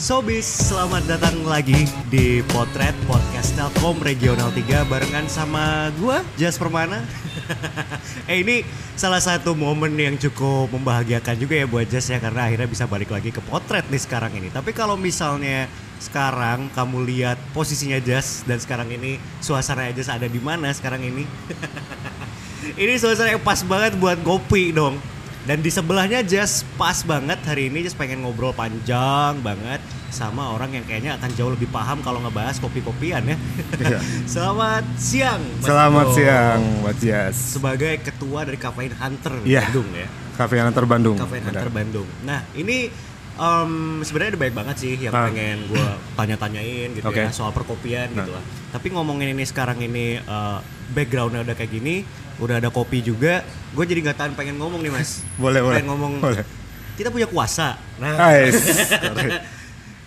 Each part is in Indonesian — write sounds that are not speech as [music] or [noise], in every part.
Sobis, selamat datang lagi di Potret Podcast Telkom Regional 3 barengan sama gua Jas Permana. [laughs] eh ini salah satu momen yang cukup membahagiakan juga ya buat Jas ya karena akhirnya bisa balik lagi ke Potret nih sekarang ini. Tapi kalau misalnya sekarang kamu lihat posisinya Jas dan sekarang ini suasana Jas ada di mana sekarang ini? [laughs] ini suasana yang pas banget buat kopi dong. Dan di sebelahnya Jas pas banget hari ini Jas pengen ngobrol panjang banget sama orang yang kayaknya akan jauh lebih paham kalau ngebahas kopi-kopian ya. Iya. [laughs] Selamat siang. Mas Selamat Dito. siang, Mbak Tias. Sebagai ketua dari Cafe Hunter Iya. Bandung ya. Cafe Hunter Bandung. Cafe Benar. Hunter Bandung. Nah ini em, sebenarnya ada banyak banget sih yang Ah. pengen gue tanya-tanyain gitu Oke. ya soal perkopian gitu Nah. lah. Tapi ngomongin ini sekarang ini eh, backgroundnya udah kayak gini, udah ada kopi juga, gue jadi nggak tahan pengen ngomong nih mas. Boleh, [laughs] boleh. Pengen ngomong. Boleh. Kita punya kuasa. Nah. [laughs] Sorry.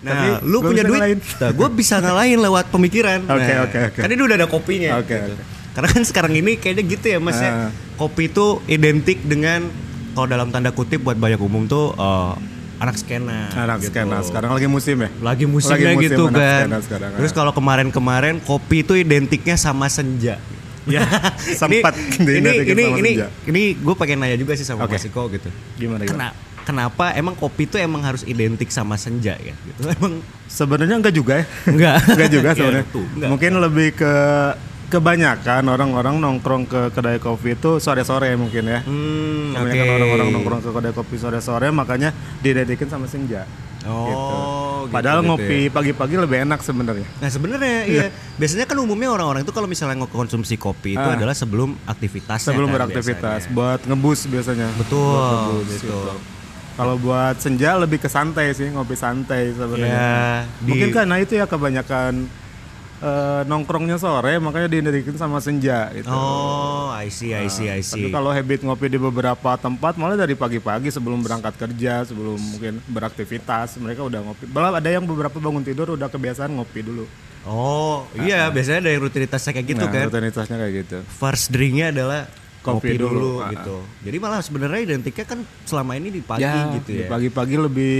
Nah, Tapi lu punya duit, ngalahin. nah, gue bisa ngalahin lewat pemikiran. [laughs] Oke, Nah, oke, oke. Kan ini udah ada kopinya. Oke, gitu. oke. Karena kan sekarang ini kayaknya gitu ya mas ya. Ah. Kopi itu identik dengan kalau dalam tanda kutip buat banyak umum tuh eh, anak skena. Anak gitu. skena sekarang lagi musim ya. Lagi musimnya Lagi musim gitu kan. skena sekarang, Terus ah. kalau kemarin-kemarin kopi itu identiknya sama senja. Ya, [laughs] Sempat ini ini ini ini, senja. ini gue pengen nanya juga sih sama Oke. Mas Iko gitu. Gimana, gimana? Kena- kenapa emang kopi itu emang harus identik sama senja ya gitu? [laughs] Emang Sebenarnya enggak juga ya. Enggak. [laughs] enggak juga Iya, sebenarnya. tuh, enggak. Mungkin lebih ke kebanyakan orang-orang nongkrong ke kedai kopi itu sore-sore mungkin ya. Hmm, oke. Kebanyakan orang-orang nongkrong ke kedai kopi sore-sore makanya didedikin sama senja. Oh, gitu, Padahal gitu ngopi ya. pagi-pagi lebih enak sebenarnya. Nah sebenarnya [laughs] iya. Biasanya kan umumnya orang-orang itu kalau misalnya konsumsi kopi itu Ah. adalah sebelum aktivitas. Sebelum beraktivitas buat ngebus biasanya. Betul, Buat ngebus, gitu. gitu. Kalau buat senja lebih ke santai sih, ngopi santai sebenarnya. Ya, di- Mungkin karena itu ya kebanyakan eh, nongkrongnya sore makanya diidentikin sama senja gitu. Oh, I see, I see, I Tapi see. kalau habit ngopi di beberapa tempat malah dari pagi-pagi sebelum berangkat kerja, sebelum mungkin beraktivitas, mereka udah ngopi. Malah ada yang beberapa bangun tidur udah kebiasaan ngopi dulu. Oh, iya biasanya ada yang rutinitasnya kayak gitu nah, kan. rutinitasnya kayak gitu. First drinknya adalah kopi, Kopi dulu, dulu, ah, gitu. Jadi malah sebenarnya identiknya kan selama ini di pagi gitu di ya. pagi-pagi lebih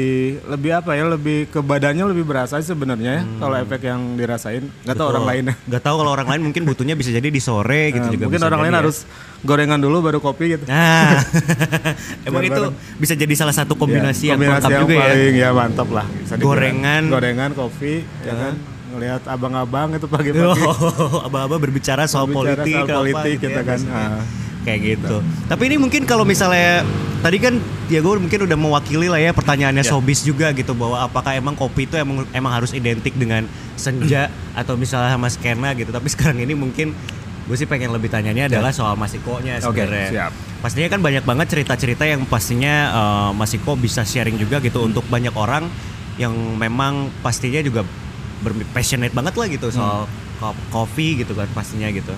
lebih apa ya lebih ke badannya lebih berasa sebenarnya ya kalau efek yang dirasain nggak tahu orang lain Gak tahu kalau orang lain mungkin butuhnya bisa jadi di sore [laughs] gitu Nah, juga. mungkin bisa orang lain ya. harus gorengan dulu baru kopi gitu Nah, [laughs] [laughs] emang itu bisa jadi salah satu kombinasi Ya, yang lengkap juga ya. paling ya mantap lah bisa. Gorengan. gorengan kopi ya kan ngelihat abang-abang itu pagi-pagi Oh, abah-abah berbicara soal Berbicara politik, soal apa politik gitu gitu ya, kan. biasanya. Ah. Kayak gitu. Tapi ini mungkin kalau misalnya tadi kan ya gue mungkin udah mewakili lah ya pertanyaannya Ya. Sobis juga gitu bahwa apakah emang kopi itu emang emang harus identik dengan senja [clears throat] atau misalnya sama skena gitu. Tapi sekarang ini mungkin gue sih pengen lebih tanyanya adalah soal Masikonya Oke, sebenarnya. siap. Pastinya kan banyak banget cerita-cerita yang pastinya eh, Masiko bisa sharing juga gitu Hmm. untuk banyak orang yang memang pastinya juga passionate banget lah gitu soal ko- kopi gitu kan pastinya gitu.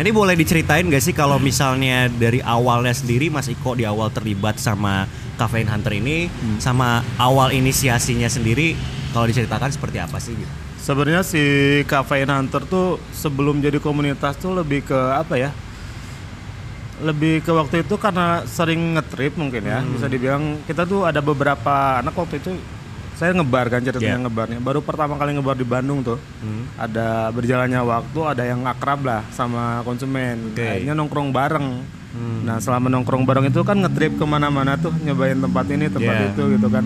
Nah ini boleh diceritain gak sih kalau misalnya dari awalnya sendiri Mas Iko di awal terlibat sama Cafe Hunter ini sama awal inisiasinya sendiri kalau diceritakan seperti apa sih gitu? sebenarnya si Cafe Hunter tuh sebelum jadi komunitas tuh lebih ke apa ya lebih ke waktu itu karena sering ngetrip mungkin ya Hmm. bisa dibilang kita tuh ada beberapa anak waktu itu saya ngebar kan ceritanya Yeah. ngebarnya baru pertama kali ngebar di Bandung tuh Hmm. ada berjalannya waktu ada yang akrab lah sama konsumen Oke. akhirnya nongkrong bareng Hmm. nah selama nongkrong bareng itu kan ngetrip ke mana-mana tuh nyobain tempat ini tempat Yeah. itu gitu kan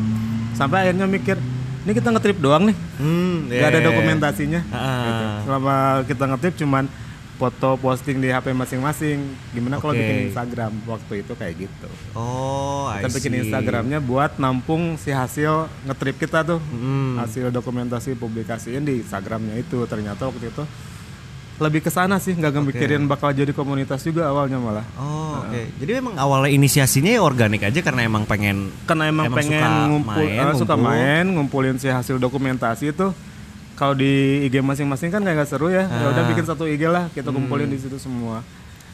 sampai akhirnya mikir ini kita ngetrip doang nih Hmm, nggak ada yeah. dokumentasinya Ah. gitu. selama kita ngetrip cuman foto posting di HP masing-masing gimana kalau Oke. bikin Instagram waktu itu kayak gitu Oh, I kita bikin see. Instagramnya buat nampung si hasil ngetrip kita tuh Hmm. hasil dokumentasi publikasiin di Instagramnya itu ternyata waktu itu lebih ke sana sih nggak mikirin bakal jadi komunitas juga awalnya malah Oh, oke. Jadi memang awalnya inisiasinya ya organik aja karena emang pengen karena emang, Emang pengen suka ngumpul main, eh, suka ngumpul. main ngumpulin si hasil dokumentasi itu kalau di IG masing-masing kan kayak gak seru ya ya udah Ah. bikin satu IG lah kita kumpulin di situ semua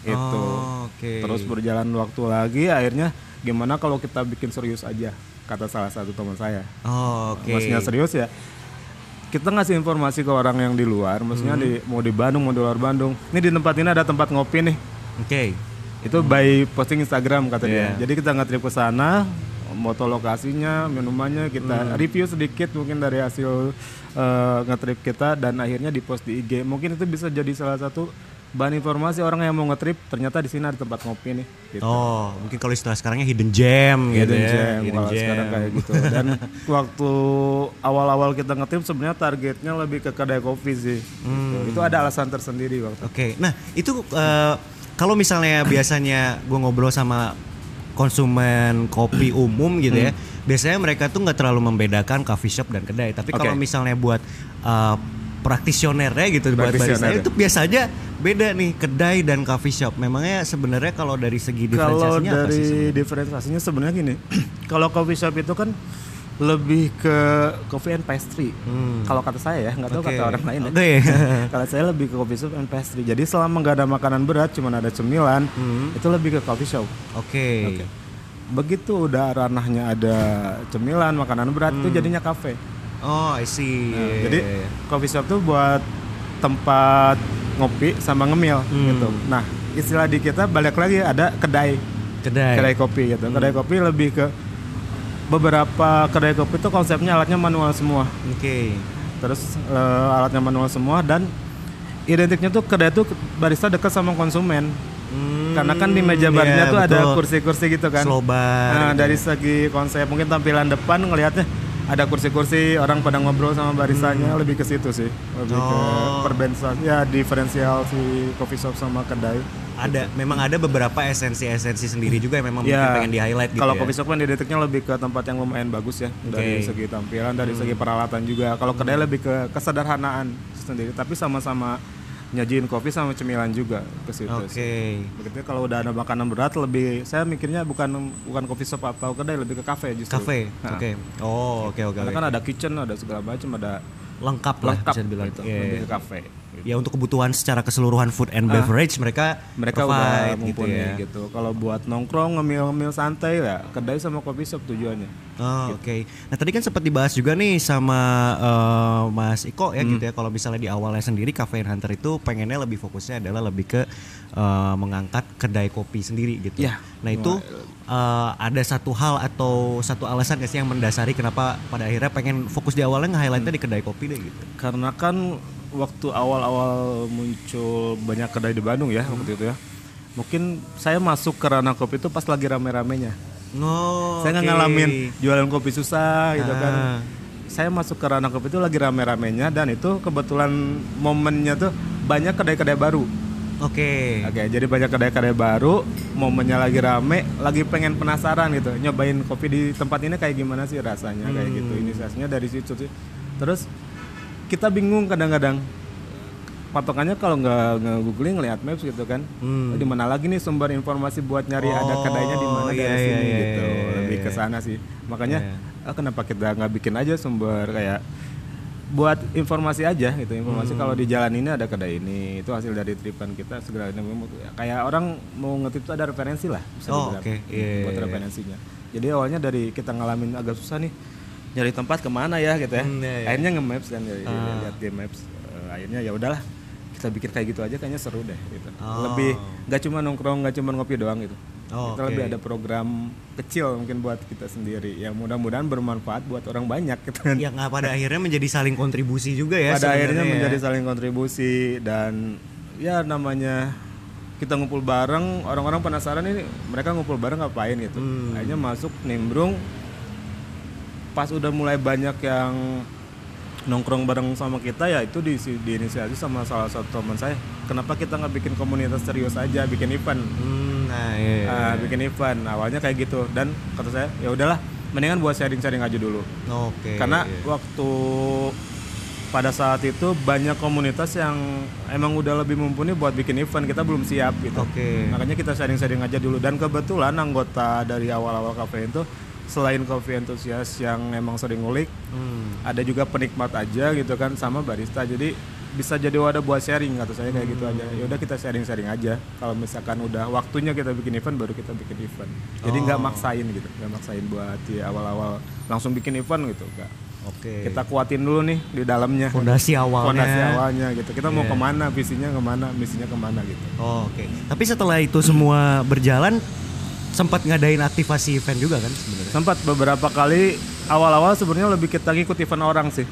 itu Oh, oke. terus berjalan waktu lagi akhirnya gimana kalau kita bikin serius aja kata salah satu teman saya Oh, oke. maksudnya serius ya kita ngasih informasi ke orang yang di luar maksudnya Hmm. di mau di Bandung mau di luar Bandung ini di tempat ini ada tempat ngopi nih Oke. itu by posting Instagram kata Iya. dia. Jadi kita nge-trip ke sana, moto lokasinya, minumannya kita review sedikit mungkin dari hasil eh, ngetrip kita dan akhirnya dipost di IG. Mungkin itu bisa jadi salah satu bahan informasi orang yang mau ngetrip ternyata di sini ada tempat ngopi nih. Gitu. Oh, mungkin kalau istilah sekarangnya hidden gem gitu Hidden ya. gem, Hidden kalau sekarang gem. kayak gitu. Dan [laughs] waktu awal-awal kita ngetrip sebenarnya targetnya lebih ke kedai kopi sih. Gitu. Hmm. Itu ada alasan tersendiri waktu. Oke, nah itu eh, kalau misalnya biasanya gue ngobrol sama konsumen kopi umum gitu ya, biasanya mereka tuh nggak terlalu membedakan coffee shop dan kedai. Tapi kalau Oke. misalnya buat eh, praktisionernya gitu buat barista Praktisioner. itu biasanya beda nih kedai dan coffee shop. Memangnya sebenarnya kalau dari segi Kalau diferensiasinya apa dari sih? diferensiasinya sebenarnya gini, [clears throat] kalau coffee shop itu kan lebih ke coffee and pastry. Hmm. Kalau kata saya ya, nggak tahu Oke. kata orang lain ya. Kalau [laughs] saya lebih ke coffee shop and pastry. Jadi selama nggak ada makanan berat, cuma ada cemilan, Hmm. itu lebih ke coffee shop. Oke. Begitu udah ranahnya ada cemilan, makanan berat, itu jadinya kafe. Oh, I see. Nah, Iya, jadi iya, iya. coffee shop tuh buat tempat ngopi sama ngemil Hmm. gitu. Nah, istilah di kita balik lagi ada kedai kedai. kedai kopi gitu. Kedai kopi lebih ke beberapa kedai kopi itu konsepnya alatnya manual semua. Oke. Terus eh, alatnya manual semua dan identiknya tuh kedai tuh barista dekat sama konsumen. Hmm, Karena kan di meja barnya iya, tuh ada betul. kursi-kursi gitu kan. Slow bar Nah, gitu dari segi konsep mungkin tampilan depan ngelihatnya ada kursi-kursi orang pada ngobrol sama baristanya lebih ke situ sih. Lebih Hmm. Oh. ke perbedaan ya diferensial si coffee shop sama kedai. ada memang ada beberapa esensi-esensi sendiri juga yang memang mungkin Ya, pengen di highlight gitu kalau ya. coffee shop kan identiknya lebih ke tempat yang lumayan bagus ya dari Oke. segi tampilan, dari segi peralatan juga. Kalau kedai lebih ke kesederhanaan sendiri, tapi sama-sama nyajiin kopi sama cemilan juga ke situ. Oke. sih. Begitu kalau udah ada makanan berat lebih saya mikirnya bukan bukan coffee shop atau kedai lebih ke kafe justru. Kafe. Nah, Oke. Oh, oke oke. Karena kan ada kitchen, ada segala macam, ada lengkap lah lengkap bisa dibilang. gitu, Iya, lebih iya. ke kafe. Gitu. Ya untuk kebutuhan secara keseluruhan food and beverage mereka Mereka provide udah gitu mumpuni ya. gitu. Kalau buat nongkrong ngemil-ngemil santai ya kedai sama coffee shop tujuannya. Oh, oke. Nah, tadi kan sempat dibahas juga nih sama eh, Mas Iko ya Hmm. gitu ya. Kalau misalnya di awalnya sendiri Cafe Hunter itu pengennya lebih fokusnya adalah lebih ke eh, mengangkat kedai kopi sendiri gitu. Ya. Nah, itu eh, ada satu hal atau satu alasan nggak sih yang mendasari kenapa pada akhirnya pengen fokus di awalnya nge-highlightnya di kedai kopi deh gitu. Karena kan waktu awal-awal muncul banyak kedai di Bandung ya waktu itu ya. Mungkin saya masuk ke ranah kopi itu pas lagi rame-ramenya. Oh, saya nggak oke. ngalamin jualan kopi susah gitu Ah. kan. Saya masuk ke ranah kopi itu lagi rame-ramenya dan itu kebetulan momennya tuh banyak kedai-kedai baru. Oke. Oke, jadi banyak kedai-kedai baru, momennya lagi rame, lagi pengen penasaran gitu, nyobain kopi di tempat ini kayak gimana sih rasanya kayak gitu. Inisiasinya dari situ sih. Terus kita bingung kadang-kadang patokannya kalau nggak nge-googling ngeliat maps gitu kan. Hmm. Di mana lagi nih sumber informasi buat nyari ada Oh, kedainya di mana iya, dari iya, sini iya, gitu. iya, Lebih iya. ke sana sih. Makanya Iya. ah, kenapa kita nggak bikin aja sumber kayak buat informasi aja gitu informasi Hmm. kalau di jalan ini ada kedai ini itu hasil dari tripan kita ini kayak orang mau ngetip itu ada referensi lah bisa Oh. Iya, buat iya. referensinya jadi awalnya dari kita ngalamin agak susah nih nyari tempat ke mana ya gitu ya Hmm, iya, iya. akhirnya nge-maps kan dari Ah. lihat di maps Eh, akhirnya ya udahlah kita bikin kayak gitu aja kayaknya seru deh gitu Oh. lebih nggak cuma nongkrong nggak cuma ngopi doang gitu Oh, kita oke. lebih ada program kecil mungkin buat kita sendiri yang mudah-mudahan bermanfaat buat orang banyak gitu kan Yang pada akhirnya menjadi saling kontribusi juga ya pada akhirnya ya. menjadi saling kontribusi dan ya namanya kita ngumpul bareng orang-orang penasaran ini mereka ngumpul bareng ngapain gitu Hmm. akhirnya masuk nimbrung pas udah mulai banyak yang nongkrong bareng sama kita ya itu di, diinisiasi sama salah satu teman saya kenapa kita nggak bikin komunitas serius aja bikin event Hmm, nah iya. iya. Ah, bikin event awalnya kayak gitu dan kata saya ya udahlah mendingan buat sharing-sharing aja dulu Oke. karena iya. waktu pada saat itu banyak komunitas yang emang udah lebih mumpuni buat bikin event kita belum siap gitu Oke. makanya kita sharing-sharing aja dulu dan kebetulan anggota dari awal-awal kafe itu selain coffee enthusiast yang emang sering ngulik Hmm. ada juga penikmat aja gitu kan sama barista jadi bisa jadi wadah buat sharing atau saya kayak gitu aja ya udah kita sharing-sharing aja kalau misalkan udah waktunya kita bikin event baru kita bikin event jadi nggak Oh. maksain gitu nggak maksain buat di awal-awal langsung bikin event gitu enggak Oke. kita kuatin dulu nih di dalamnya fondasi awalnya. fondasi awalnya gitu kita mau Iya. ke mana visinya ke mana misinya ke mana gitu Oh, Oke. Tapi setelah itu semua berjalan sempat ngadain aktivasi event juga kan sebenarnya. Sempat beberapa kali awal-awal sebenarnya lebih kita ngikut event orang sih.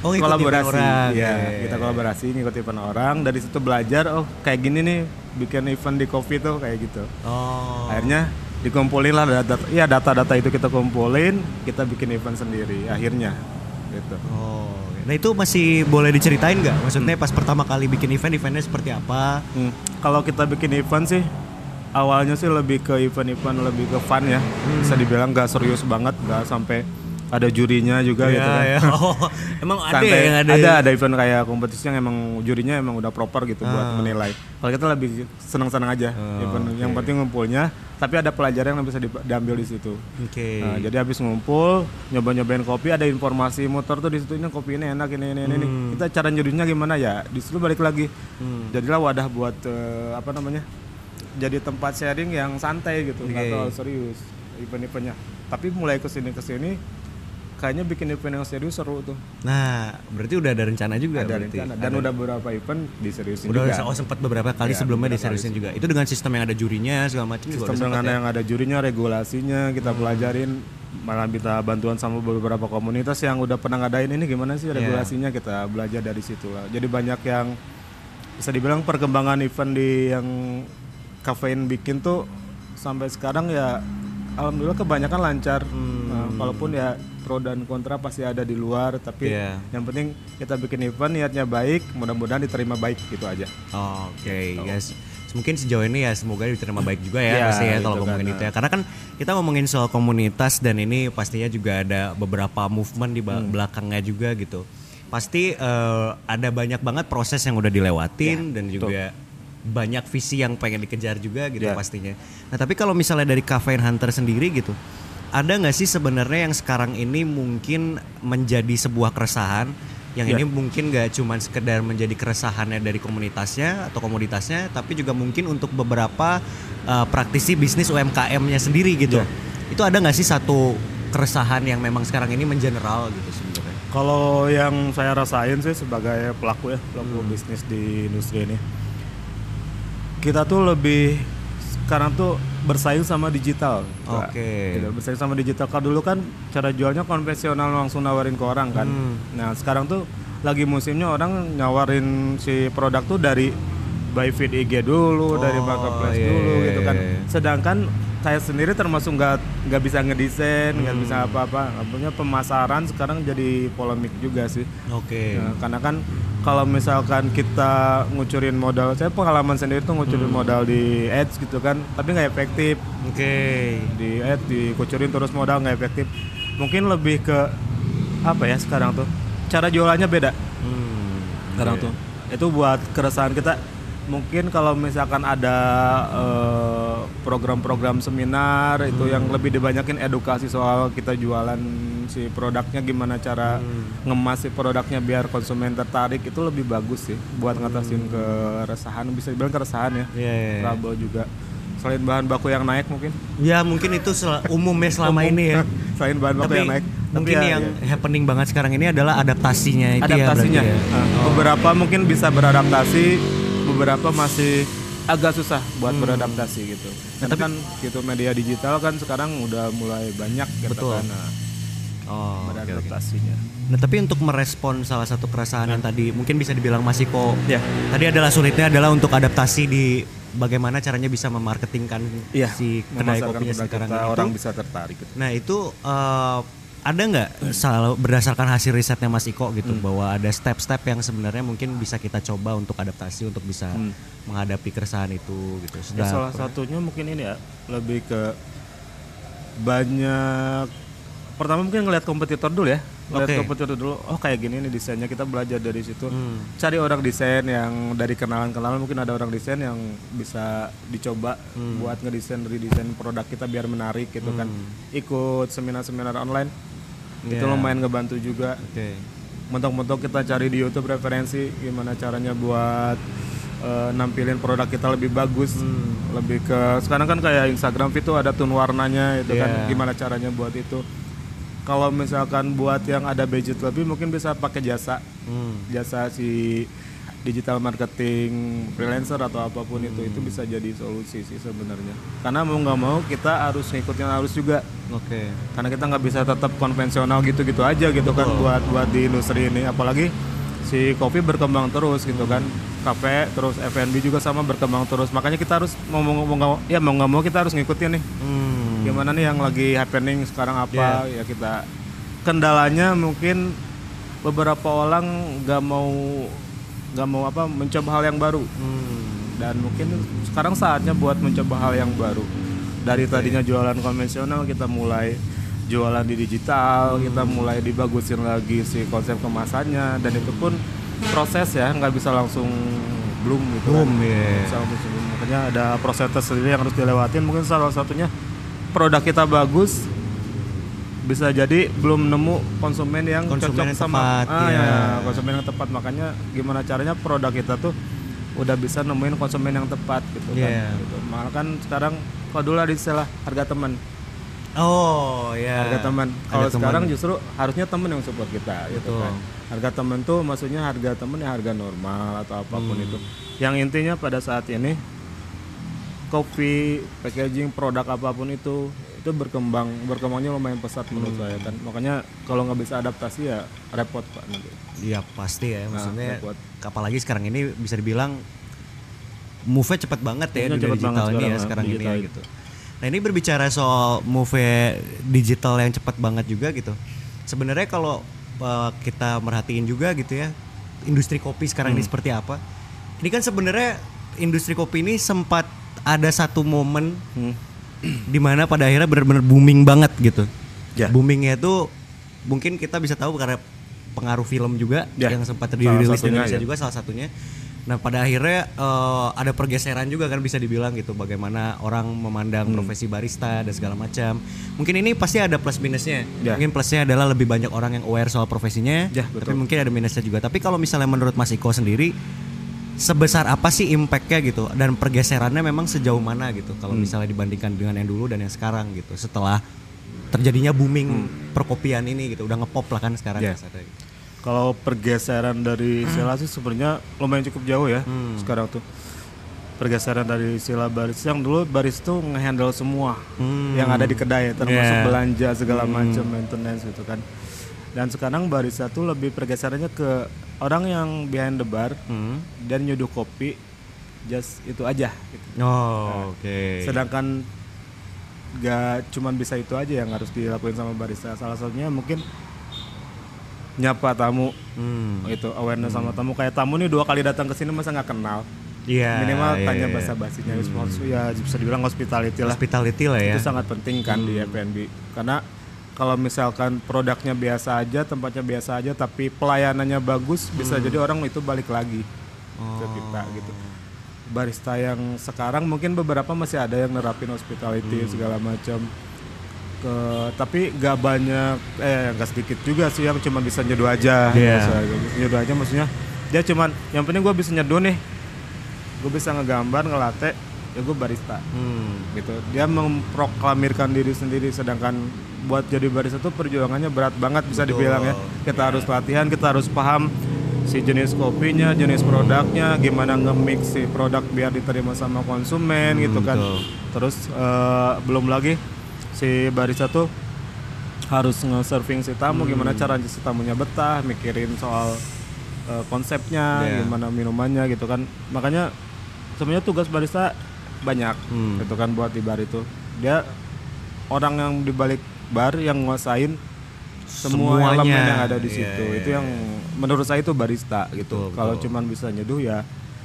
Oh, ikut kolaborasi. event orang. Iya, Oke. kita kolaborasi ngikut event orang. Dari situ belajar, oh kayak gini nih bikin event di coffee tuh kayak gitu. Oh. Akhirnya dikumpulin lah data, ya data-data itu kita kumpulin, kita bikin event sendiri. Akhirnya, gitu. Oh. Nah itu masih boleh diceritain nggak? Maksudnya pas pertama kali bikin event, eventnya seperti apa? Hmm, Kalau kita bikin event sih, awalnya sih lebih ke event-event lebih ke fun ya. Bisa dibilang nggak serius banget, nggak sampai ada jurinya juga gitu kan. ya. [laughs] Oh, emang ada Santai. ya yang ada. ada ada event kayak kompetisi yang emang jurinya emang udah proper gitu buat Ah. menilai. Kalau kita lebih senang-senang aja. event yang penting ngumpulnya, tapi ada pelajaran yang bisa di- diambil di situ. Oke. Nah, jadi habis ngumpul, nyoba-nyobain kopi, ada informasi motor tuh di situ ini kopi ini enak ini ini ini. ini. Hmm. Kita cara nyurinya gimana ya? Di situ balik lagi. Jadilah wadah buat eh, apa namanya? Jadi tempat sharing yang santai gitu, nggak terlalu serius event-eventnya. Tapi mulai ke sini ke sini, kayaknya bikin event yang serius seru tuh. Nah, berarti udah ada rencana juga Ada berarti. rencana. Dan udah beberapa event diseriusin Udah juga. oh sempat beberapa kali Ya, sebelumnya diseriusin juga. Itu dengan sistem yang ada jurinya segala macam juga Sistem udah dengan ya? yang ada jurinya, regulasinya kita pelajarin, malah minta bantuan sama beberapa komunitas yang udah pernah ngadain ini gimana sih regulasinya kita belajar dari situ lah. Jadi banyak yang bisa dibilang perkembangan event di yang kafein bikin tuh sampai sekarang ya alhamdulillah kebanyakan lancar. Nah, walaupun ya pro dan kontra pasti ada di luar, tapi Iya. yang penting kita bikin event niatnya baik, mudah-mudahan diterima baik gitu aja. Oke, guys. Mungkin sejauh ini ya semoga diterima baik juga ya Iya, pasti ya kalau ngomongin itu ya. Karena kan kita ngomongin soal komunitas dan ini pastinya juga ada beberapa movement di Hmm. belakangnya juga gitu. Pasti eh, ada banyak banget proses yang udah dilewatin dan juga banyak visi yang pengen dikejar juga gitu Ya. pastinya. Nah tapi kalau misalnya dari Caffeine Hunter sendiri gitu, ada nggak sih sebenarnya yang sekarang ini mungkin menjadi sebuah keresahan yang Ya. ini mungkin gak cuman sekedar menjadi keresahannya dari komunitasnya atau komoditasnya tapi juga mungkin untuk beberapa uh, praktisi bisnis UMKM-nya sendiri gitu Ya. itu ada nggak sih satu keresahan yang memang sekarang ini mengeneral gitu sebenarnya Kalau yang saya rasain sih sebagai pelaku ya, pelaku Hmm. bisnis di industri ini. Kita tuh lebih sekarang tuh bersaing sama digital. Oke. Gitu, bersaing sama digital. Kalau dulu kan cara jualnya konvensional langsung nawarin ke orang kan. Hmm. Nah, sekarang tuh lagi musimnya orang nyawarin si produk tuh dari by feed IG dulu, dari Oh, marketplace iya, dulu iya, gitu kan. iya. Sedangkan saya sendiri termasuk nggak nggak bisa ngedesain, nggak Hmm. bisa apa-apa. Punya pemasaran sekarang jadi polemik juga sih. oke Nah, karena kan kalau misalkan kita ngucurin modal, saya pengalaman sendiri tuh ngucurin Hmm. modal di ads gitu kan, tapi nggak efektif oke di ads dikucurin terus modal nggak efektif. Mungkin lebih ke apa ya sekarang tuh cara jualannya beda Hmm, sekarang oke. tuh. Itu buat keresahan kita. Mungkin kalau misalkan ada eh, program-program seminar itu yang lebih dibanyakin edukasi soal kita jualan si produknya gimana cara ngemas si produknya biar konsumen tertarik itu lebih bagus sih buat ngatasin keresahan bisa dibilang keresahan ya. Iya, iya, iya. Trouble juga. Selain bahan baku yang naik mungkin. ya mungkin itu sel- umumnya selama Umum. ini ya [laughs] Selain bahan baku tapi yang naik. Tapi mungkin ya- yang ya. happening banget sekarang ini adalah adaptasinya itu ya adaptasinya. berarti ya. Nah, Beberapa mungkin bisa beradaptasi, beberapa masih agak susah buat beradaptasi gitu. Nah, tapi- kan gitu media digital kan sekarang udah mulai banyak gitu Betul. kan. Nah, oh, oke, oke. beradaptasinya. Nah tapi untuk merespon salah satu keresahan yang tadi mungkin bisa dibilang masih kok Ya. tadi adalah sulitnya adalah untuk adaptasi di bagaimana caranya bisa memarketingkan Iya, si kedai kopinya sekarang kita, itu. orang bisa tertarik gitu. Nah itu eh, ada nggak sal- berdasarkan hasil risetnya Mas Iko gitu Hmm. bahwa ada step-step yang sebenarnya mungkin bisa kita coba untuk adaptasi untuk bisa menghadapi keresahan itu gitu. Ya, salah satunya mungkin ini ya lebih ke banyak pertama mungkin ngeliat kompetitor dulu ya ngeliat Oke. kompetitor dulu oh kayak gini nih desainnya kita belajar dari situ Hmm. cari orang desain yang dari kenalan-kenalan mungkin ada orang desain yang bisa dicoba Hmm. buat ngedesain redesain produk kita biar menarik gitu kan ikut seminar-seminar online itu Yeah. lumayan ngebantu juga Oke. mentok-mentok kita cari di YouTube referensi gimana caranya buat eh, nampilin produk kita lebih bagus Hmm. lebih ke sekarang kan kayak Instagram itu ada tone warnanya itu kan Yeah. gimana caranya buat itu kalau misalkan buat yang ada budget lebih mungkin bisa pakai jasa Hmm. jasa si digital marketing freelancer atau apa pun itu itu bisa jadi solusi sih sebenarnya. Karena mau nggak mau kita harus ngikutin arus juga. Oke. karena kita nggak bisa tetap konvensional gitu-gitu aja gitu kan buat buat di industri ini. Apalagi si kopi berkembang terus gitu kan. Kafe terus F&B juga sama berkembang terus. Makanya kita harus mau mau mau ya mau nggak mau kita harus ngikutin nih. Hmm. gimana nih yang lagi happening sekarang apa? Ya kita kendalanya mungkin beberapa orang nggak mau nggak mau apa mencoba hal yang baru Hmm. dan mungkin sekarang saatnya buat mencoba hal yang baru dari tadinya jualan konvensional kita mulai jualan di digital kita mulai dibagusin lagi si konsep kemasannya dan itu pun proses ya nggak bisa langsung bloom gitu Boom, kan. Bisa langsung bloom. makanya ada proses tersendiri yang harus dilewatin mungkin salah satunya produk kita bagus bisa jadi belum nemu konsumen yang Konsumen cocok yang sama tepat, ah, iya. ya, konsumen yang tepat makanya gimana caranya produk kita tuh udah bisa nemuin konsumen yang tepat gitu Iya. kan gitu. malah kan sekarang kalau dulu ada istilah harga teman Oh ya. harga teman kalau sekarang justru harusnya teman yang support kita gitu Betul. kan harga teman tuh maksudnya harga teman ya harga normal atau apa pun Hmm. itu yang intinya pada saat ini kopi packaging produk apa pun itu itu berkembang berkembangnya lumayan pesat menurut Hmm. saya kan makanya kalau nggak bisa adaptasi ya repot pak nanti Iya pasti ya, maksudnya repot. apalagi sekarang ini bisa dibilang move-nya cepat banget ya dunia cepet digital ini ya sekarang, ini ya itu. gitu. Nah ini berbicara soal move digital yang cepat banget juga gitu. Sebenarnya kalau uh, kita merhatiin juga gitu ya, industri kopi sekarang Hmm. ini seperti apa? Ini kan sebenarnya industri kopi ini sempat ada satu momen Hmm. Di mana pada akhirnya benar-benar booming banget gitu. Ya. Boomingnya itu mungkin kita bisa tahu karena pengaruh film juga Ya. yang sempat dirilis di Indonesia ya. juga salah satunya. Nah pada akhirnya eh, ada pergeseran juga kan bisa dibilang gitu bagaimana orang memandang Hmm. profesi barista dan segala macam. Mungkin ini pasti ada plus minusnya. Ya. Mungkin plusnya adalah lebih banyak orang yang aware soal profesinya. Ya, tapi mungkin ada minusnya juga. Tapi kalau misalnya menurut Mas Iko sendiri sebesar apa sih impactnya gitu dan pergeserannya memang sejauh mana gitu kalau Hmm. misalnya dibandingkan dengan yang dulu dan yang sekarang gitu setelah terjadinya booming perkopian ini gitu udah ngepop lah kan sekarang Hmm. Ya. kasarnya gitu. Kalau pergeseran dari sila sih sebenarnya lumayan cukup jauh ya Hmm. sekarang tuh. Pergeseran dari sila baris yang dulu baris tuh ngehandle semua Hmm. yang ada di kedai termasuk Yeah. belanja segala macam maintenance gitu kan. Dan sekarang barista tuh lebih pergeserannya ke orang yang behind the bar Hmm. dan nyuduh kopi just itu aja gitu. Oh, oke. Sedangkan gak cuman bisa itu aja yang harus dilakuin sama barista. Salah satunya mungkin nyapa tamu Hmm. itu awareness sama tamu kayak tamu nih dua kali datang ke sini masa nggak kenal Iya. minimal iya, tanya iya. bahasa basinya ya bisa dibilang hospitality lah hospitality lah ya. itu sangat penting kan di F&B karena kalau misalkan produknya biasa aja tempatnya biasa aja tapi pelayanannya bagus bisa jadi orang itu balik lagi ke kita gitu. Barista yang sekarang mungkin beberapa masih ada yang nerapin hospitality segala macam. Ke tapi nggak banyak eh nggak sedikit juga sih yang cuma bisa nyeduh aja. Iya. Bisa nyeduh aja maksudnya. Dia cuman yang penting gue bisa nyeduh nih. Gue bisa ngegambar ngelate ya gue barista Hmm. gitu dia memproklamirkan diri sendiri sedangkan buat jadi barista tuh perjuangannya berat banget bisa Betul. dibilang ya kita harus latihan kita harus paham si jenis kopinya jenis produknya gimana nge-mix si produk biar diterima sama konsumen gitu kan betul. terus eh, belum lagi si barista tuh harus nge-serving si tamu gimana cara si tamunya betah mikirin soal eh, konsepnya Iya. gimana minumannya gitu kan makanya sebenarnya tugas barista banyak Hmm. gitu kan buat di bar itu dia orang yang di balik bar yang nguasain semua Semuanya. elemen yang ada di Iya, situ iya, itu yang menurut saya itu barista gitu kalau cuman bisa nyeduh ya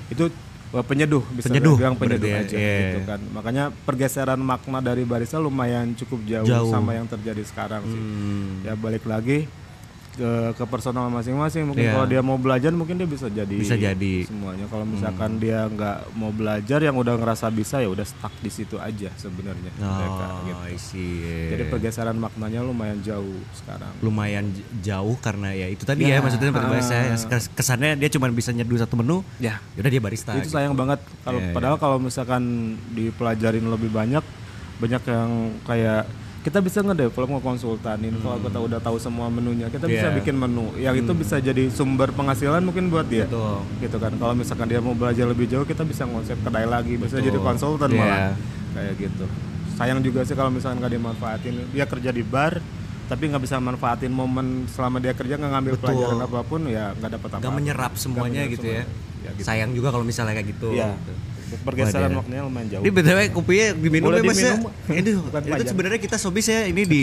itu eh, penyeduh bisa Penyeduh, bilang penyeduh berarti ya, aja iya. gitu kan makanya pergeseran makna dari barista lumayan cukup jauh, Jauh. sama yang terjadi sekarang sih Hmm. ya balik lagi ke ke personal masing-masing mungkin Iya. kalau dia mau belajar mungkin dia bisa jadi Bisa jadi. Hmm. semuanya kalau misalkan dia nggak mau belajar yang udah ngerasa bisa ya udah stuck di situ aja sebenarnya mereka Oh, gitu I see. jadi pergeseran maknanya lumayan jauh sekarang lumayan jauh karena ya itu tadi ya, Ya, maksudnya seperti ah. bahasa kes- kesannya dia cuma bisa nyeduh satu menu ya yaudah dia barista itu gitu. sayang banget kalau Iya, padahal kalau misalkan dipelajarin lebih banyak banyak yang kayak kita bisa ngedevelop ngekonsultanin kalau kita udah tahu semua menunya kita bisa Iya. bikin menu yang itu bisa jadi sumber penghasilan mungkin buat dia Betul. gitu kan kalau misalkan dia mau belajar lebih jauh kita bisa konsep kedai lagi bisa jadi konsultan Iya. malah kayak gitu sayang juga sih kalau misalkan nggak dimanfaatin dia kerja di bar tapi nggak bisa manfaatin momen selama dia kerja nggak ngambil Betul. pelajaran apa pun ya nggak dapat apa Gak menyerap semuanya menyerap gitu ya. semuanya. Ya, gitu. Sayang juga kalau misalnya kayak gitu. Iya. Gitu. Pergeseran Wadah. waktunya lumayan jauh Ini btw kopinya diminum Boleh ya mas ya? Ini itu sebenarnya kita sobis ya ini di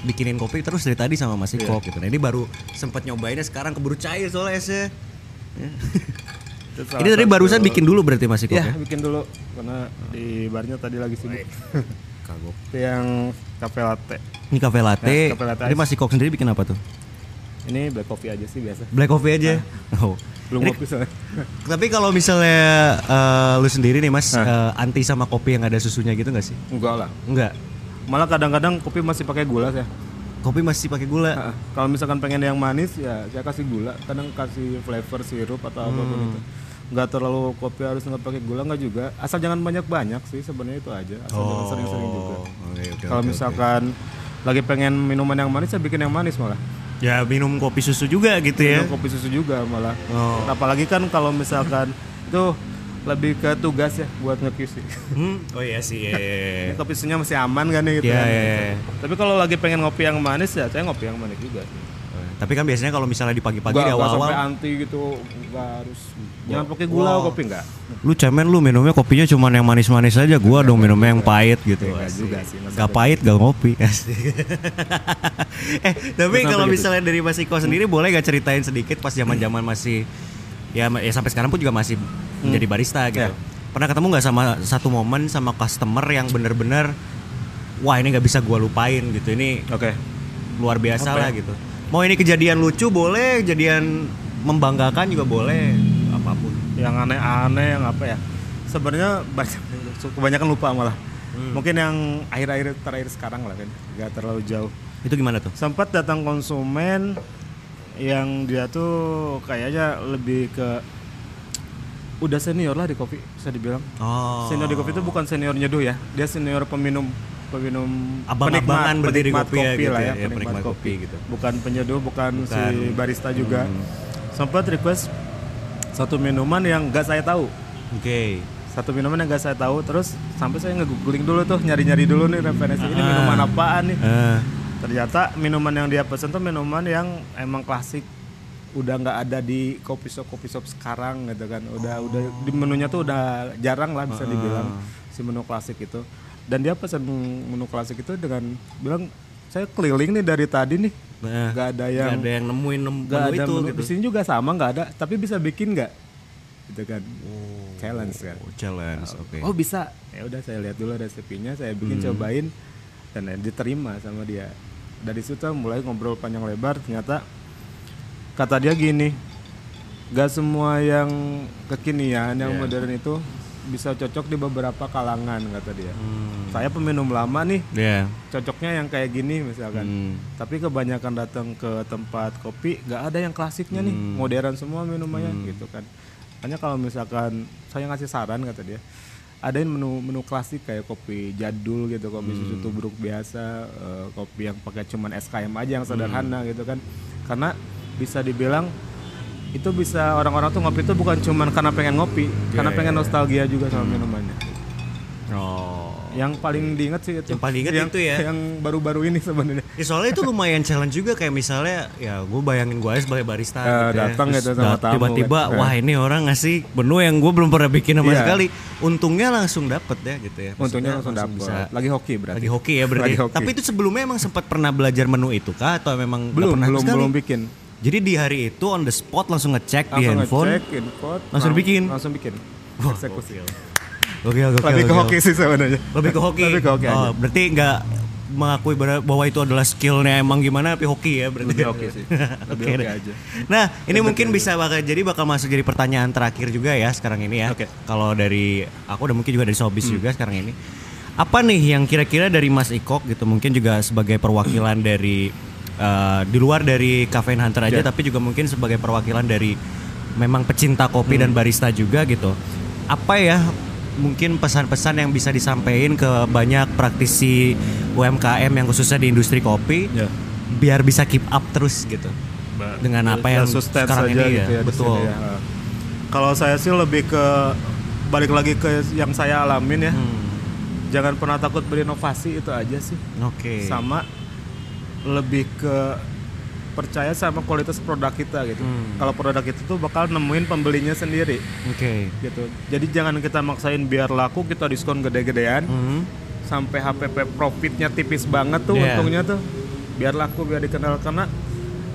bikinin kopi terus dari tadi sama Mas Iya. Iko gitu. Nah ini baru sempat nyobainnya sekarang keburu cair soalnya esnya. Ya. Salah [laughs] Ini tadi barusan bikin dulu berarti Mas Iko ya ya? bikin dulu karena di barnya tadi lagi sibuk [laughs] Kagok. yang cafe latte Ini kafe latte. Ya, cafe latte Ini. Mas Iko sendiri bikin apa tuh? ini black coffee aja sih biasa Black coffee aja. Oh. Belum Ini- kopi soalnya. [laughs] Tapi kalau misalnya eh, lu sendiri nih Mas eh, anti sama kopi yang ada susunya gitu nggak sih? enggak lah. Enggak. malah kadang-kadang kopi masih pakai gula ya Kopi masih pakai gula. Kalau misalkan pengen yang manis ya saya kasih gula. Kadang kasih flavor sirup atau apa pun Hmm. itu. Nggak terlalu kopi harus nggak pakai gula nggak juga. Asal jangan banyak-banyak sih sebenarnya itu aja. Asal jangan sering-sering juga. Oh, oke, oke, kalau oke, misalkan lagi pengen minuman yang manis saya bikin yang manis malah. Ya minum kopi susu juga gitu ya. Minum kopi susu juga malah Oh. apalagi kan kalau misalkan itu lebih ke tugas ya buat nge-QC Hmm? Oh iya sih. Iya, iya, iya. Kopi susunya masih aman kan nih gitu Iya, kan. iya, iya. Tapi kalau lagi pengen ngopi yang manis ya saya ngopi yang manis juga. Tapi kan biasanya kalau misalnya di pagi-pagi di awal-awal anti gitu, nggak harus. Jangan pakai gula Wow. kopi enggak. lu cemen lu minumnya kopinya cuma yang manis-manis aja gua dong minumnya yang pahit gitu Enggak Asik. juga sih, gak pahit gak ngopi [laughs] eh tapi kalau gitu. misalnya dari Mas Iko sendiri boleh gak ceritain sedikit pas zaman-zaman masih ya, ya sampai sekarang pun juga masih menjadi barista gitu Ya. pernah ketemu nggak sama satu momen sama customer yang bener-bener wah ini nggak bisa gua lupain gitu ini Oke. luar biasa lah ya? gitu mau ini kejadian lucu boleh kejadian membanggakan juga boleh apa pun Yang aneh-aneh yang apa ya? Sebenarnya banyak kebanyakan lupa malah. Hmm. Mungkin yang akhir-akhir terakhir sekarang lah kan, nggak terlalu jauh. itu gimana tuh sempat datang konsumen yang dia tuh kayaknya lebih ke udah senior lah di kopi bisa dibilang oh senior di kopi itu bukan senior nyeduh ya dia senior peminum peminum Abang-abangan berdiri penikmat kopi ya gitu lah ya, ya, ya, penikmat penikmat kopi kopi gitu. bukan penyeduh bukan, si Bukan. barista juga. Hmm. sempat request satu minuman yang gak saya tahu. Oke. Satu minuman yang gak saya tahu terus sampai saya nge-googling dulu tuh nyari-nyari dulu nih referensi ini Ah. minuman apaan nih? Eh, ternyata minuman yang dia pesen tuh minuman yang emang klasik. Udah nggak ada di kopi shop kopi shop sekarang gitu kan. Udah udah di menunya tuh udah jarang lah bisa dibilang si menu klasik itu dan dia pesen menu klasik itu dengan bilang saya keliling nih dari tadi nih. Eh, nggak ada yang ada yang nemuin nem- nggak menu ada itu menu. gitu. Di sini juga sama nggak ada. Tapi bisa bikin nggak? Gitu kan. Challenge kan. Oh, challenge oke. Oh bisa. Ya udah saya lihat dulu resepinya saya bikin Hmm. cobain. Dan diterima sama dia. Dari situ mulai ngobrol panjang lebar. Ternyata kata dia gini gak semua yang kekinian yang Iya. modern itu bisa cocok di beberapa kalangan kata dia Hmm. saya peminum lama nih Iya. cocoknya yang kayak gini misalkan Hmm. tapi kebanyakan datang ke tempat kopi gak ada yang klasiknya nih Hmm. modern semua minumannya gitu kan hanya kalau misalkan saya ngasih saran kata dia adain menu menu klasik kayak kopi jadul gitu kopi susu Hmm. tubruk biasa eh, kopi yang pakai cuman SKM aja yang sederhana Hmm. gitu kan karena bisa dibilang itu bisa orang-orang tuh ngopi itu bukan cuman karena pengen ngopi karena iya, pengen iya. nostalgia juga sama minumannya oh yang paling diinget sih itu Yang paling diinget yang, itu ya? yang baru-baru ini sebenarnya Ya, soalnya itu lumayan challenge juga kayak misalnya ya gue bayangin gue aja sebagai barista Eh, gitu ya. datang Terus gitu sama tamu tiba-tiba kan. wah ini orang ngasih menu yang gue belum pernah bikin sama Iya. sekali untungnya langsung dapet ya gitu ya Untungnya Maksudnya langsung dapat. bisa Lagi hoki berarti. lagi hoki ya [laughs] berarti Lagi hoki. tapi itu sebelumnya emang sempat pernah belajar menu itu kah atau memang belum pernah belum belum bikin. Jadi di hari itu on the spot langsung ngecek di Langsung handphone ngecek, input, langsung lang- bikin? Langsung bikin. Wah, Eksekusi. oke oke Lebih ke hoki sih sebenarnya. lebih ke hoki Lebih ke hoki oh, aja. berarti nggak mengakui bahwa itu adalah skillnya emang gimana tapi hoki ya berarti Lebih hoki sih. [laughs] Lebih Oke hoki aja. Nah, ini mungkin bisa bakal jadi bakal masuk jadi pertanyaan terakhir juga ya sekarang ini ya. Hmm. Kalau dari aku dan mungkin juga dari Sobis juga sekarang ini. Apa nih yang kira-kira dari Mas Ikok gitu mungkin juga sebagai perwakilan dari eh, di luar dari Cafe Hunter aja Ya. tapi juga mungkin sebagai perwakilan dari memang pecinta kopi Hmm. dan barista juga gitu. Apa ya mungkin pesan-pesan yang bisa disampaikan ke banyak praktisi UMKM yang khususnya di industri kopi Ya. biar bisa keep up terus gitu. Dengan apa yang sustain sekarang ini gitu ya, betul. ya. Kalau saya sih lebih ke balik lagi ke yang saya alamin ya. Hmm, Jangan pernah takut berinovasi itu aja sih. Oke. Sama lebih ke percaya sama kualitas produk kita gitu. Hmm. Kalau produk itu tuh bakal nemuin pembelinya sendiri Oke. gitu. Jadi jangan kita maksain biar laku kita diskon gede-gedean Hmm, sampai HPP profitnya tipis banget tuh Iya. untungnya tuh biar laku biar dikenal karena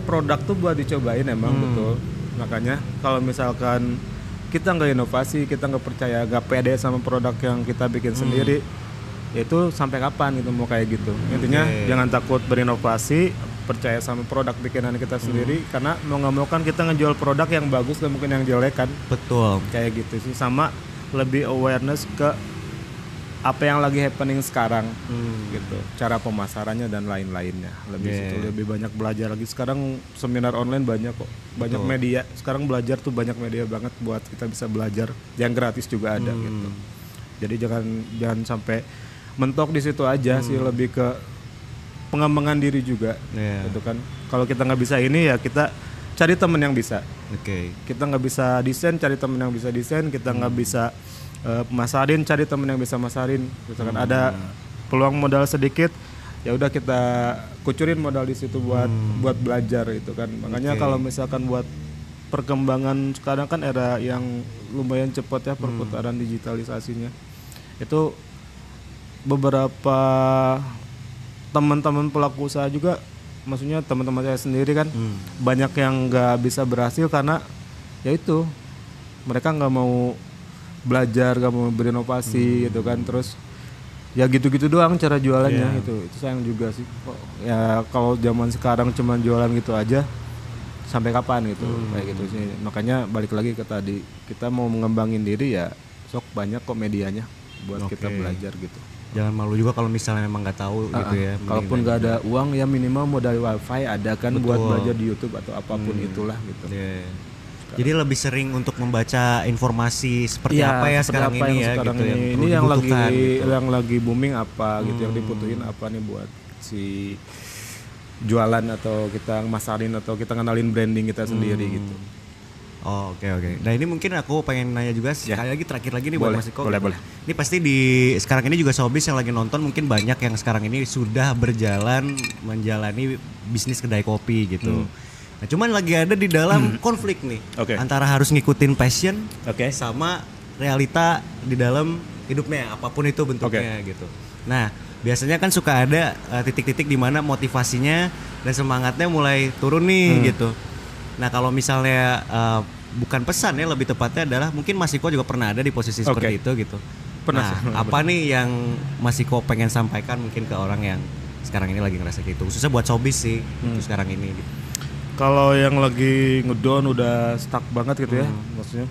produk tuh buat dicobain emang Hmm. betul makanya kalau misalkan kita nggak inovasi kita nggak percaya nggak pede sama produk yang kita bikin Hmm. sendiri ya itu sampai kapan gitu mau kayak gitu intinya Oke. jangan takut berinovasi percaya sama produk bikinan kita sendiri Hmm. karena mau nggak mau kan kita ngejual produk yang bagus dan mungkin yang jelek kan betul. kayak gitu sih sama lebih awareness ke apa yang lagi happening sekarang Hmm. gitu cara pemasarannya dan lain-lainnya lebih Yeah. situ lebih banyak belajar lagi sekarang seminar online banyak kok banyak Betul. media sekarang belajar tuh banyak media banget buat kita bisa belajar yang gratis juga ada Hmm. gitu jadi jangan jangan sampai mentok di situ aja sih Hmm. lebih ke pengembangan diri juga Iya. gitu kan kalau kita nggak bisa ini ya kita cari temen yang bisa Oke. kita nggak bisa desain cari temen yang bisa desain kita nggak Hmm. bisa eh, masarin cari temen yang bisa masarin misalkan Hmm. ada peluang modal sedikit ya udah kita kucurin modal di situ buat buat belajar itu kan makanya Hmm. Oke. kalau misalkan buat perkembangan sekarang kan era yang lumayan cepat ya Hmm. perputaran digitalisasinya itu beberapa teman-teman pelaku usaha juga maksudnya teman-teman saya sendiri kan Hmm. banyak yang nggak bisa berhasil karena ya itu mereka nggak mau belajar nggak mau berinovasi gitu kan. Terus ya gitu-gitu doang cara jualannya Iya. itu itu sayang juga sih. Ya kalau zaman sekarang cuman jualan gitu aja sampai kapan gitu? Kayak gitu sih. Makanya balik lagi ke tadi kita mau mengembangin diri ya sok banyak kok medianya buat kita Oke. belajar gitu Jangan malu juga kalau misalnya memang nggak tahu gitu ya. Ah, kalaupun nggak ada uang ya minimal modal wifi ada kan buat Betul. belajar di YouTube atau apa pun itulah gitu Iya. Jadi lebih sering untuk membaca informasi seperti Iya, apa ya seperti sekarang apa ini yang ya sekarang gitu ini. yang ini yang lagi gitu. yang lagi booming apa gitu yang dibutuhin apa nih buat si jualan atau kita masarin atau kita kenalin branding kita sendiri Hmm. gitu. Oh, oke oke. Nah ini mungkin aku pengen nanya juga sekali lagi terakhir lagi nih Boleh, buat Mas Iko. boleh, boleh. Ini pasti di sekarang ini juga sobis yang lagi nonton mungkin banyak yang sekarang ini sudah berjalan menjalani bisnis kedai kopi gitu. Nah cuman lagi ada di dalam konflik nih Oke. antara harus ngikutin passion Oke. sama realita di dalam hidupnya apa pun itu bentuknya gitu. Nah biasanya kan suka ada eh, titik-titik di mana motivasinya dan semangatnya mulai turun nih Hmm. gitu. Nah kalau misalnya eh, bukan pesan ya lebih tepatnya adalah mungkin Mas Iko juga pernah ada di posisi seperti itu gitu. Pernah Nah, sih, apa nih yang Mas Iko pengen sampaikan mungkin ke orang yang sekarang ini lagi ngerasa gitu khususnya buat sobis sih Hmm. gitu sekarang ini gitu. Kalau yang lagi ngedown udah stuck banget gitu ya, Hmm. maksudnya.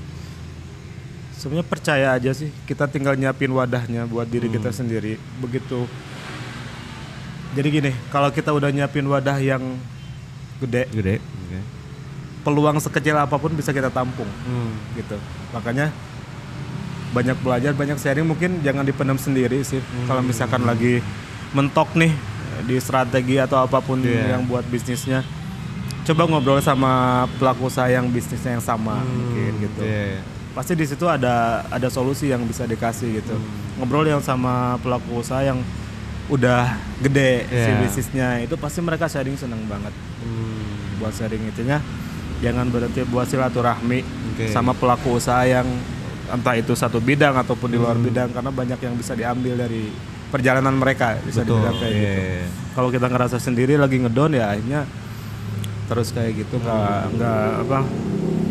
Sebenarnya percaya aja sih, kita tinggal nyiapin wadahnya buat diri kita Hmm. sendiri. Begitu. Jadi gini, kalau kita udah nyiapin wadah yang gede, Gede. Oke. Peluang sekecil apa pun bisa kita tampung Hmm. gitu. Makanya banyak belajar, banyak sharing mungkin jangan dipendam sendiri sih. Kalau misalkan lagi mentok nih di strategi atau apa pun Iya. yang buat bisnisnya, coba ngobrol sama pelaku usaha yang bisnisnya yang sama mungkin gitu. Iya. Pasti di situ ada ada solusi yang bisa dikasih gitu. Ngobrol yang sama pelaku usaha yang udah gede si Iya. bisnisnya itu pasti mereka sharing seneng banget Hmm. buat sharing itunya jangan berarti buat silaturahmi Oke. sama pelaku usaha yang entah itu satu bidang ataupun di Hmm. luar bidang karena banyak yang bisa diambil dari perjalanan mereka bisa Betul. dibilang kayak iya, gitu. iya. Kalau kita ngerasa sendiri lagi ngedon ya akhirnya terus kayak gitu nggak nggak apa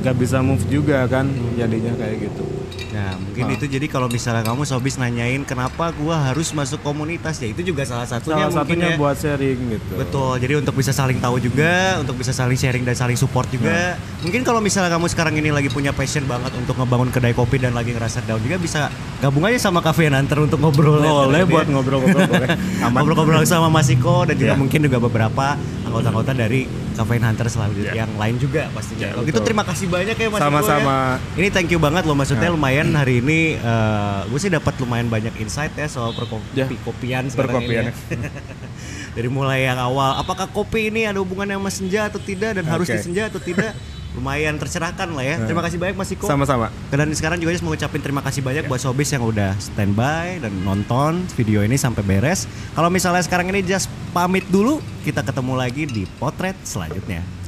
nggak bisa move juga kan jadinya kayak gitu. Nah, mungkin Ah. itu jadi kalau misalnya kamu sobis nanyain kenapa gua harus masuk komunitas ya itu juga salah satunya Salah mungkin satunya ya. buat sharing gitu. Betul. Jadi untuk bisa saling tahu juga, untuk bisa saling sharing dan saling support juga. Mungkin kalau misalnya kamu sekarang ini lagi punya passion banget untuk ngebangun kedai kopi dan lagi ngerasa down juga bisa gabung aja sama Cafe Nanter untuk ngobrol. Boleh buat ngobrol-ngobrol boleh. [laughs] Ngobrol-ngobrol sama Mas Iko dan juga Iya. mungkin juga beberapa anggota-anggota dari Caffeine Hunter selanjutnya Ya. yang lain juga pastinya. Ya, Kalau gitu terima kasih banyak ya Mas Sama-sama. ya. Ini thank you banget loh maksudnya Ya. lumayan hari ini eh, gue sih dapat lumayan banyak insight ya soal perkopi Ya. kopian sekarang Perkopian. ya. [laughs] Dari mulai yang awal, apakah kopi ini ada hubungannya sama senja atau tidak dan harus Oke. disenja atau tidak? Lumayan tercerahkan lah ya. Terima kasih banyak Mas Iko. Sama-sama. Dan sekarang juga mau ngucapin terima kasih banyak buat Sobis yang udah standby dan nonton video ini sampai beres. Kalau misalnya sekarang ini Just pamit dulu, kita ketemu lagi di potret selanjutnya.